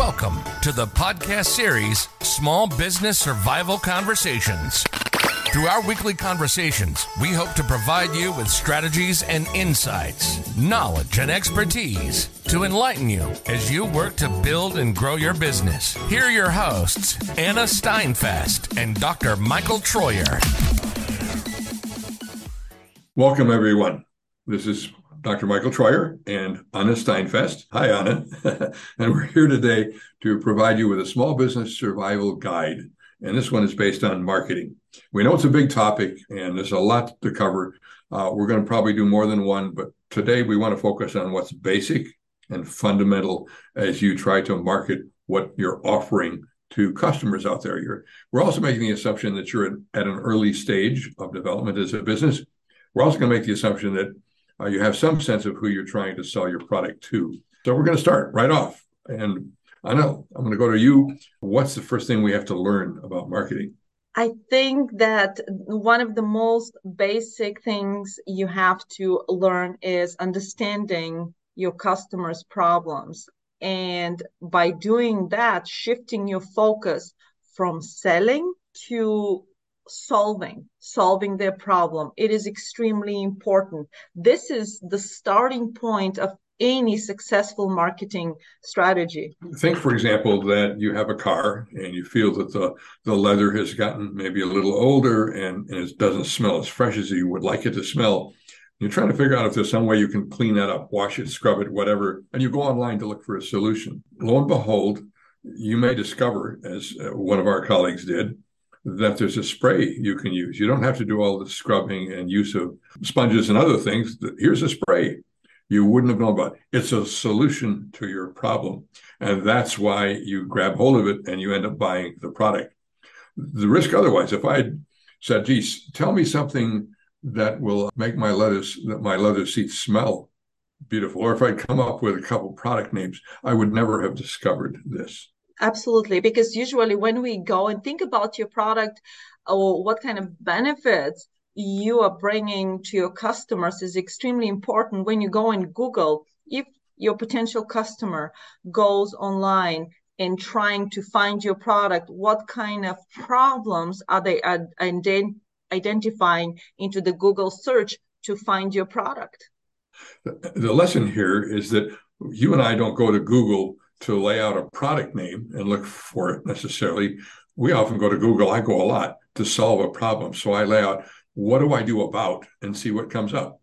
Welcome to the podcast series Small Business Survival Conversations. Through our weekly conversations, we hope to provide you with strategies and insights, knowledge and expertise to enlighten you as you work to build and grow your business. Here are your hosts, Anna Steinfest and Dr. Michael Troyer. Welcome, everyone. This is Dr. Michael Troyer and Anna Steinfest. Hi, Anna. and we're here today to provide you with a small business survival guide. And this one is based on marketing. We know it's a big topic and there's a lot to cover. Uh, we're going to probably do more than one, but today we want to focus on what's basic and fundamental as you try to market what you're offering to customers out there. You're, we're also making the assumption that you're at an early stage of development as a business. We're also going to make the assumption that uh, you have some sense of who you're trying to sell your product to. So we're going to start right off. And I know I'm going to go to you. What's the first thing we have to learn about marketing? I think that one of the most basic things you have to learn is understanding your customers' problems. And by doing that, shifting your focus from selling to solving solving their problem. It is extremely important. This is the starting point of any successful marketing strategy. Think for example that you have a car and you feel that the, the leather has gotten maybe a little older and, and it doesn't smell as fresh as you would like it to smell. You're trying to figure out if there's some way you can clean that up wash it scrub it whatever and you go online to look for a solution. Lo and behold you may discover as uh, one of our colleagues did that there's a spray you can use. You don't have to do all the scrubbing and use of sponges and other things. Here's a spray you wouldn't have known about. It's a solution to your problem. And that's why you grab hold of it and you end up buying the product. The risk otherwise, if I said, geez, tell me something that will make my leather, my leather seats smell beautiful, or if I'd come up with a couple product names, I would never have discovered this. Absolutely, because usually when we go and think about your product or what kind of benefits you are bringing to your customers is extremely important when you go and Google. If your potential customer goes online and trying to find your product, what kind of problems are they identifying into the Google search to find your product? The lesson here is that you and I don't go to Google to lay out a product name and look for it necessarily. We often go to Google, I go a lot to solve a problem. So I lay out what do I do about and see what comes up.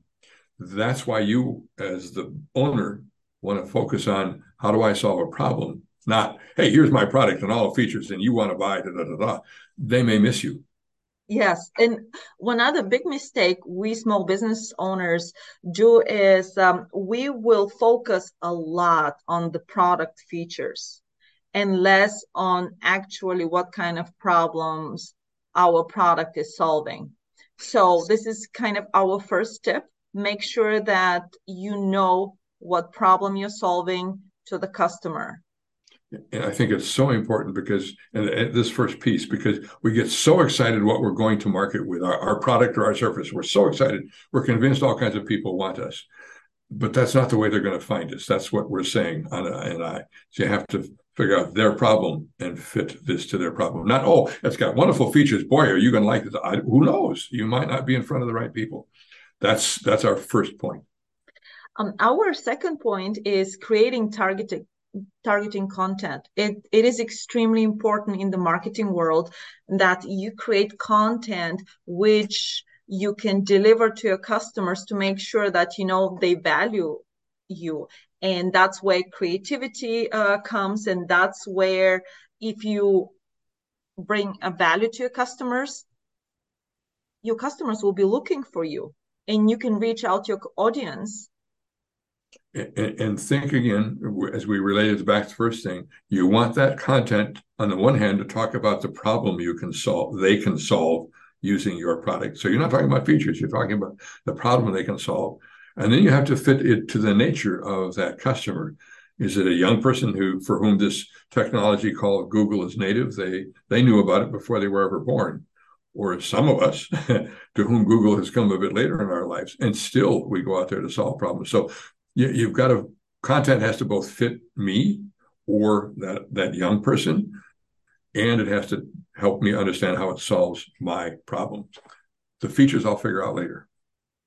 That's why you, as the owner, want to focus on how do I solve a problem, not, hey, here's my product and all the features, and you want to buy, da, da, da, da. They may miss you. Yes. And one other big mistake we small business owners do is um, we will focus a lot on the product features and less on actually what kind of problems our product is solving. So, this is kind of our first tip. Make sure that you know what problem you're solving to the customer and I think it's so important because, and this first piece, because we get so excited what we're going to market with our, our product or our service. We're so excited. We're convinced all kinds of people want us, but that's not the way they're going to find us. That's what we're saying, Anna and I. So you have to figure out their problem and fit this to their problem. Not, oh, it's got wonderful features. Boy, are you going to like this? I, who knows? You might not be in front of the right people. That's that's our first point. Um, our second point is creating targeted targeting content. It, it is extremely important in the marketing world that you create content which you can deliver to your customers to make sure that you know they value you and that's where creativity uh, comes and that's where if you bring a value to your customers your customers will be looking for you and you can reach out your audience and, think again, as we related back to the first thing, you want that content on the one hand to talk about the problem you can solve, they can solve using your product. So you're not talking about features, you're talking about the problem they can solve. And then you have to fit it to the nature of that customer. Is it a young person who for whom this technology called Google is native? They they knew about it before they were ever born. Or some of us to whom Google has come a bit later in our lives, and still we go out there to solve problems. So you, you've got to content has to both fit me or that that young person and it has to help me understand how it solves my problems the features i'll figure out later.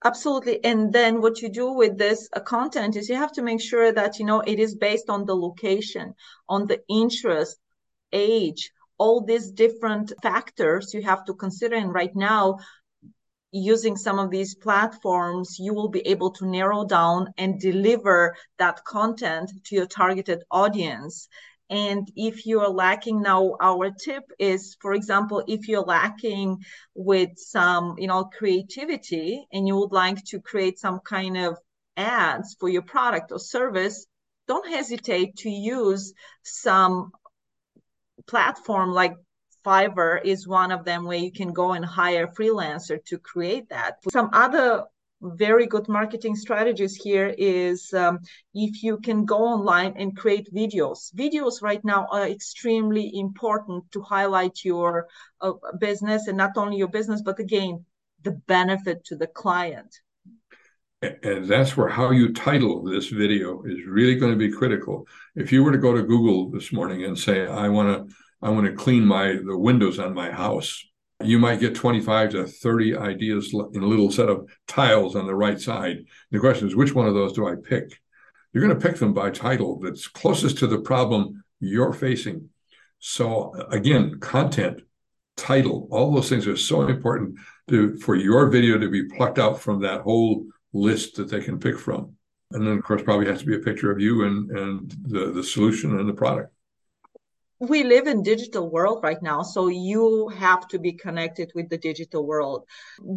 Absolutely. And then what you do with this uh, content is you have to make sure that you know it is based on the location on the interest age all these different factors you have to consider. And right now using some of these platforms, you will be able to narrow down and deliver that content to your targeted audience. And if you're lacking now, our tip is, for example, if you're lacking with some, you know, creativity and you would like to create some kind of ads for your product or service, don't hesitate to use some platform like Fiverr is one of them where you can go and hire a freelancer to create that. Some other very good marketing strategies here is um, if you can go online and create videos. Videos right now are extremely important to highlight your uh, business and not only your business, but again, the benefit to the client. And that's where how you title this video is really going to be critical. If you were to go to Google this morning and say, I want to I want to clean my the windows on my house. You might get 25 to 30 ideas in a little set of tiles on the right side. The question is, which one of those do I pick? You're going to pick them by title that's closest to the problem you're facing. So again, content, title, all those things are so important to, for your video to be plucked out from that whole list that they can pick from. And then, of course, probably has to be a picture of you and, and the, the solution and the product we live in digital world right now so you have to be connected with the digital world.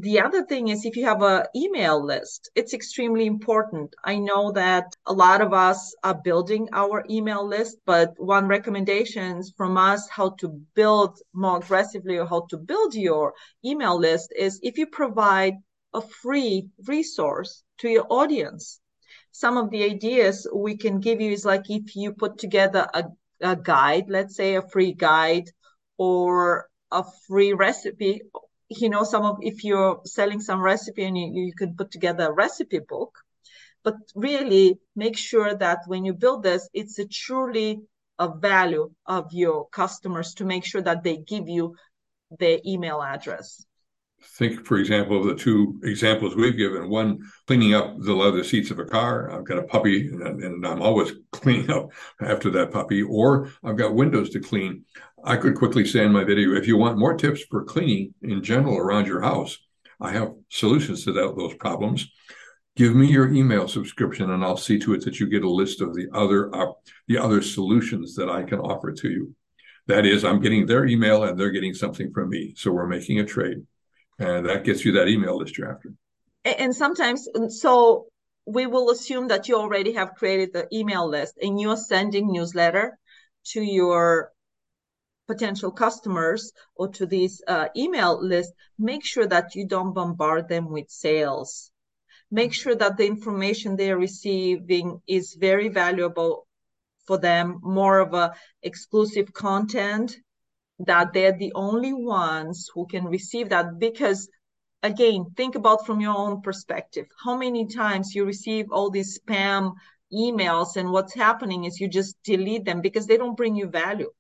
The other thing is if you have a email list it's extremely important. I know that a lot of us are building our email list but one recommendations from us how to build more aggressively or how to build your email list is if you provide a free resource to your audience. Some of the ideas we can give you is like if you put together a a guide, let's say a free guide or a free recipe. You know, some of if you're selling some recipe and you, you can put together a recipe book, but really make sure that when you build this, it's a truly a value of your customers to make sure that they give you their email address think, for example, of the two examples we've given. One, cleaning up the leather seats of a car. I've got a puppy, and, and, I'm always cleaning up after that puppy. Or I've got windows to clean. I could quickly say in my video, if you want more tips for cleaning in general around your house, I have solutions to that, those problems. Give me your email subscription, and I'll see to it that you get a list of the other uh, the other solutions that I can offer to you. That is, I'm getting their email and they're getting something from me. So we're making a trade and that gets you that email list you're after. And sometimes, so we will assume that you already have created the email list and you're sending newsletter to your potential customers or to this uh, email list. Make sure that you don't bombard them with sales. Make sure that the information they're receiving is very valuable for them, more of a exclusive content that they're the only ones who can receive that because again think about from your own perspective. How many times you receive all these spam emails and what's happening is you just delete them because they don't bring you value.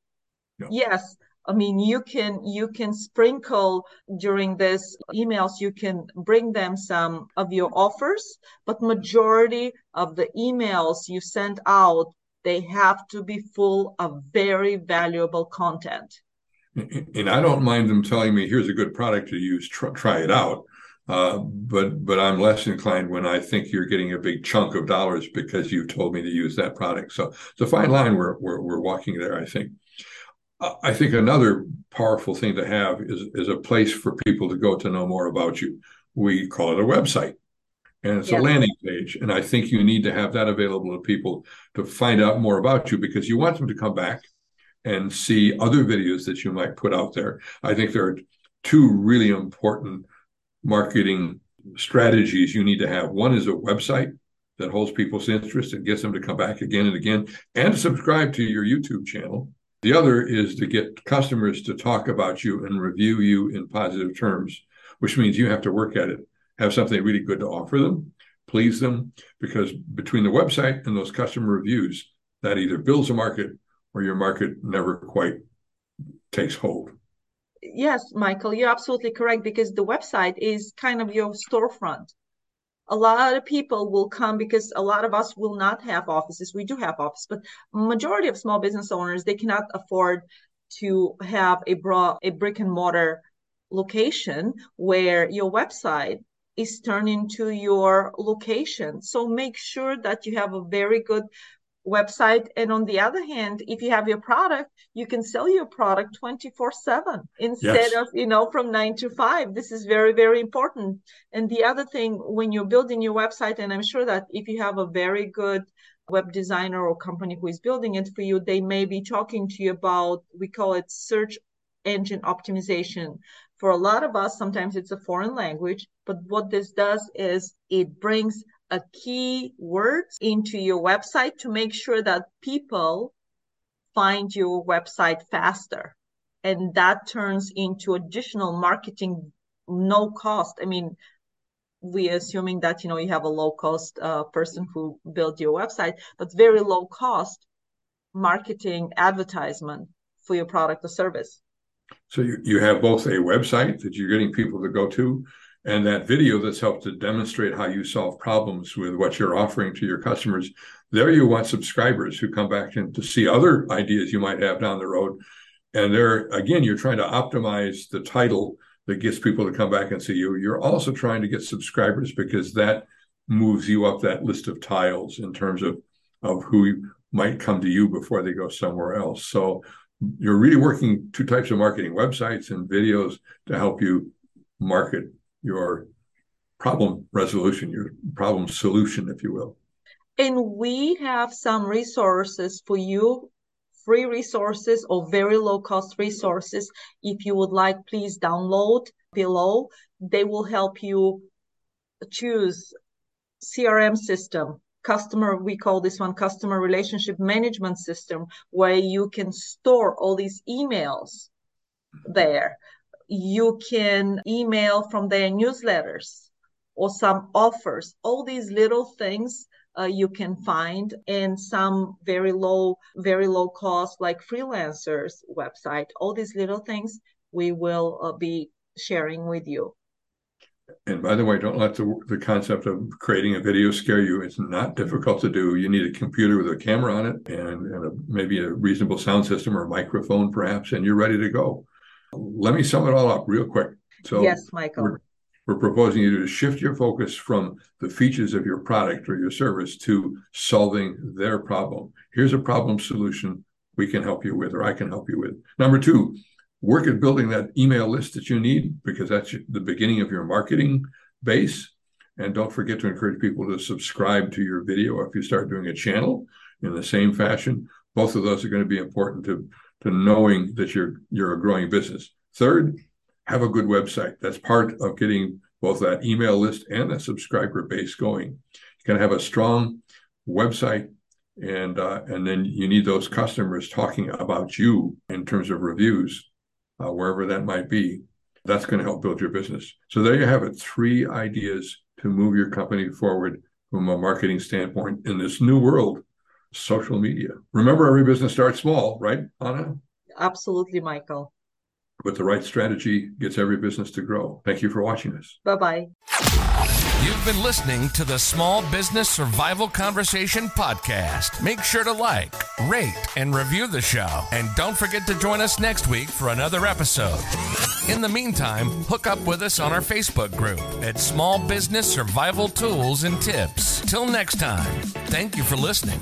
Yeah. yes i mean you can you can sprinkle during this emails you can bring them some of your offers but majority of the emails you send out they have to be full of very valuable content and I don't mind them telling me, "Here's a good product to use. Try, try it out." Uh, but but I'm less inclined when I think you're getting a big chunk of dollars because you told me to use that product. So it's a fine line we're we're, we're walking there. I think. I think another powerful thing to have is is a place for people to go to know more about you. We call it a website and it's a landing page. And I think you need to have that available to people to find out more about you because you want them to come back and see other videos that you might put out there. I think there are two really important marketing strategies you need to have. One is a website that holds people's interest and gets them to come back again and again and subscribe to your YouTube channel. The other is to get customers to talk about you and review you in positive terms, which means you have to work at it, have something really good to offer them, please them, because between the website and those customer reviews, that either builds a market or your market never quite takes hold. Yes, Michael, you're absolutely correct because the website is kind of your storefront. A lot of people will come because a lot of us will not have offices. We do have offices, but majority of small business owners they cannot afford to have a broad a brick and mortar location where your website is turned into your location. So make sure that you have a very good website. And on the other hand, if you have your product, you can sell your product 24 7 instead yes. of, you know, from nine to five. This is very, very important. And the other thing, when you're building your website, and I'm sure that if you have a very good web designer or company who is building it for you, they may be talking to you about, we call it search engine optimization. For a lot of us, sometimes it's a foreign language, but what this does is it brings a key words into your website to make sure that people find your website faster. And that turns into additional marketing, no cost. I mean, we are assuming that you know you have a low cost uh, person who built your website, but very low cost marketing advertisement for your product or service. So you, you have both a website that you're getting people to go to and that video that's helped to demonstrate how you solve problems with what you're offering to your customers. There you want subscribers who come back and to see other ideas you might have down the road. And there again, you're trying to optimize the title that gets people to come back and see you. You're also trying to get subscribers because that moves you up that list of tiles in terms of of who might come to you before they go somewhere else. So you're really working two types of marketing websites and videos to help you market your problem resolution, your problem solution, if you will. And we have some resources for you, free resources or very low cost resources. If you would like, please download below. They will help you choose CRM system, customer we call this one customer relationship management system where you can store all these emails there you can email from their newsletters or some offers all these little things uh, you can find in some very low very low cost like freelancers website all these little things we will uh, be sharing with you and by the way, don't let the, the concept of creating a video scare you. It's not difficult to do. You need a computer with a camera on it and, and a, maybe a reasonable sound system or a microphone, perhaps, and you're ready to go. Let me sum it all up real quick. So, yes, Michael. We're, we're proposing you to shift your focus from the features of your product or your service to solving their problem. Here's a problem solution we can help you with, or I can help you with. Number two, work at building that email list that you need because that's the beginning of your marketing base. And don't forget to encourage people to subscribe to your video if you start doing a channel in the same fashion. Both of those are going to be important to, to knowing that you're you're a growing business. Third, have a good website. That's part of getting both that email list and that subscriber base going. You can have a strong website and uh, and then you need those customers talking about you in terms of reviews uh, wherever that might be. That's going to help build your business. So there you have it three ideas to move your company forward from a marketing standpoint in this new world, social media. Remember, every business starts small, right, Anna? Absolutely, Michael. But the right strategy gets every business to grow. Thank you for watching us. Bye bye. You've been listening to the Small Business Survival Conversation podcast. Make sure to like, rate, and review the show. And don't forget to join us next week for another episode. In the meantime, hook up with us on our Facebook group at Small Business Survival Tools and Tips. Till next time, thank you for listening.